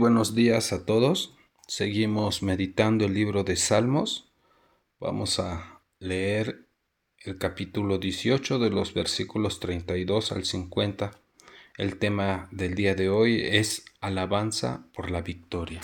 buenos días a todos. Seguimos meditando el libro de Salmos. Vamos a leer el capítulo 18 de los versículos 32 al 50. El tema del día de hoy es alabanza por la victoria.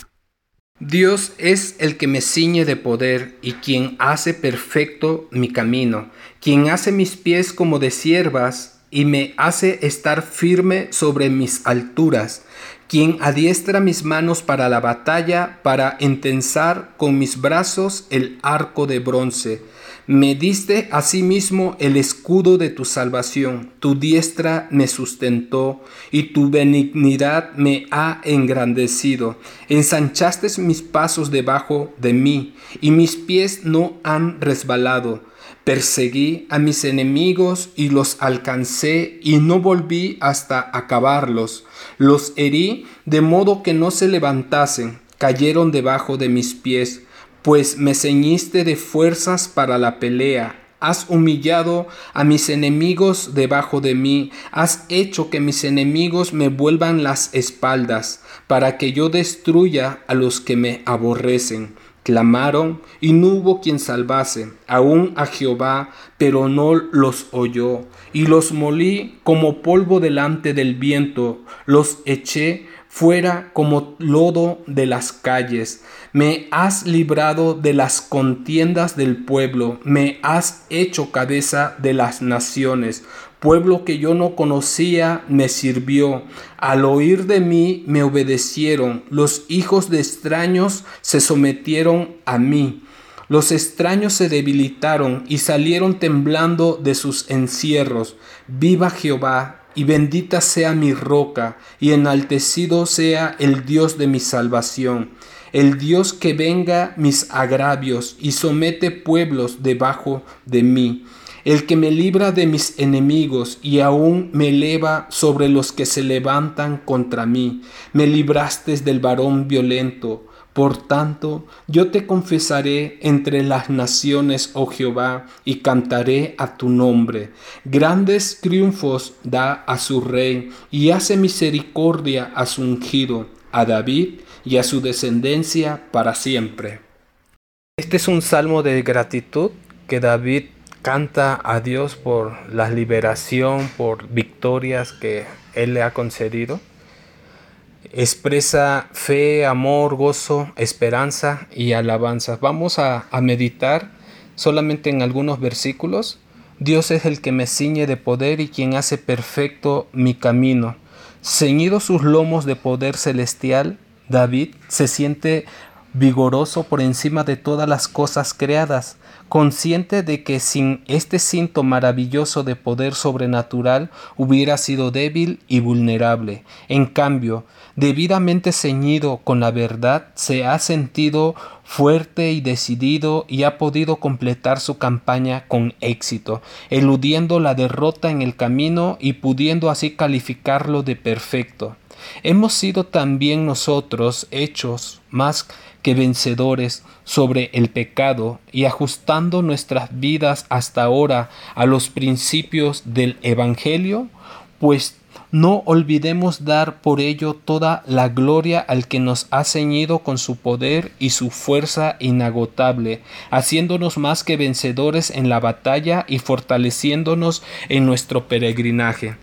Dios es el que me ciñe de poder y quien hace perfecto mi camino, quien hace mis pies como de siervas y me hace estar firme sobre mis alturas, quien adiestra mis manos para la batalla, para entensar con mis brazos el arco de bronce. Me diste asimismo el escudo de tu salvación, tu diestra me sustentó y tu benignidad me ha engrandecido. Ensanchaste mis pasos debajo de mí y mis pies no han resbalado. Perseguí a mis enemigos y los alcancé y no volví hasta acabarlos. Los herí de modo que no se levantasen, cayeron debajo de mis pies, pues me ceñiste de fuerzas para la pelea. Has humillado a mis enemigos debajo de mí, has hecho que mis enemigos me vuelvan las espaldas, para que yo destruya a los que me aborrecen. Clamaron y no hubo quien salvase, aún a Jehová, pero no los oyó. Y los molí como polvo delante del viento, los eché fuera como lodo de las calles. Me has librado de las contiendas del pueblo, me has hecho cabeza de las naciones. Pueblo que yo no conocía me sirvió. Al oír de mí me obedecieron. Los hijos de extraños se sometieron a mí. Los extraños se debilitaron y salieron temblando de sus encierros. Viva Jehová y bendita sea mi roca y enaltecido sea el Dios de mi salvación. El Dios que venga mis agravios y somete pueblos debajo de mí el que me libra de mis enemigos y aún me eleva sobre los que se levantan contra mí. Me libraste del varón violento. Por tanto, yo te confesaré entre las naciones, oh Jehová, y cantaré a tu nombre. Grandes triunfos da a su rey y hace misericordia a su ungido, a David y a su descendencia para siempre. Este es un salmo de gratitud que David canta a Dios por la liberación, por victorias que Él le ha concedido. Expresa fe, amor, gozo, esperanza y alabanza. Vamos a, a meditar solamente en algunos versículos. Dios es el que me ciñe de poder y quien hace perfecto mi camino. Ceñido sus lomos de poder celestial, David se siente vigoroso por encima de todas las cosas creadas consciente de que sin este cinto maravilloso de poder sobrenatural hubiera sido débil y vulnerable. En cambio, debidamente ceñido con la verdad, se ha sentido fuerte y decidido y ha podido completar su campaña con éxito, eludiendo la derrota en el camino y pudiendo así calificarlo de perfecto. Hemos sido también nosotros hechos más que vencedores sobre el pecado y ajustando nuestras vidas hasta ahora a los principios del Evangelio, pues no olvidemos dar por ello toda la gloria al que nos ha ceñido con su poder y su fuerza inagotable, haciéndonos más que vencedores en la batalla y fortaleciéndonos en nuestro peregrinaje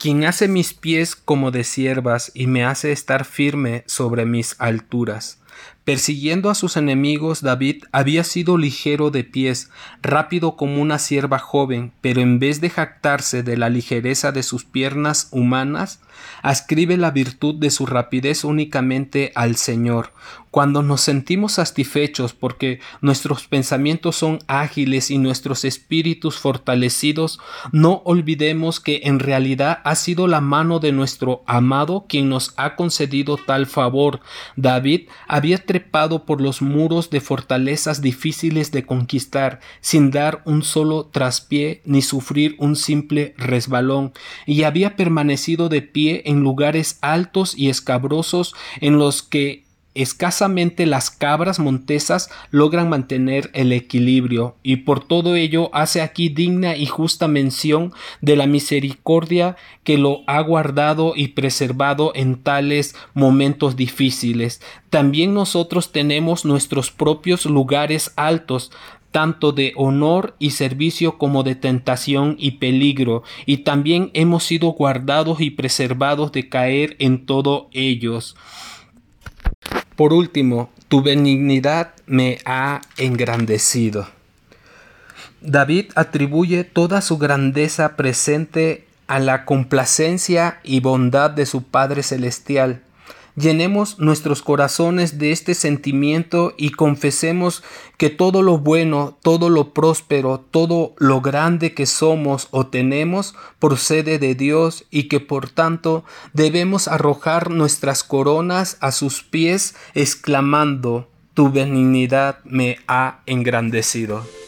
quien hace mis pies como de siervas y me hace estar firme sobre mis alturas. Persiguiendo a sus enemigos, David había sido ligero de pies, rápido como una sierva joven, pero en vez de jactarse de la ligereza de sus piernas humanas, ascribe la virtud de su rapidez únicamente al Señor. Cuando nos sentimos satisfechos porque nuestros pensamientos son ágiles y nuestros espíritus fortalecidos, no olvidemos que en realidad ha sido la mano de nuestro amado quien nos ha concedido tal favor. David había trepado por los muros de fortalezas difíciles de conquistar, sin dar un solo traspié ni sufrir un simple resbalón, y había permanecido de pie en lugares altos y escabrosos en los que escasamente las cabras montesas logran mantener el equilibrio y por todo ello hace aquí digna y justa mención de la misericordia que lo ha guardado y preservado en tales momentos difíciles. También nosotros tenemos nuestros propios lugares altos, tanto de honor y servicio como de tentación y peligro, y también hemos sido guardados y preservados de caer en todo ellos. Por último, tu benignidad me ha engrandecido. David atribuye toda su grandeza presente a la complacencia y bondad de su Padre Celestial. Llenemos nuestros corazones de este sentimiento y confesemos que todo lo bueno, todo lo próspero, todo lo grande que somos o tenemos procede de Dios y que por tanto debemos arrojar nuestras coronas a sus pies exclamando, tu benignidad me ha engrandecido.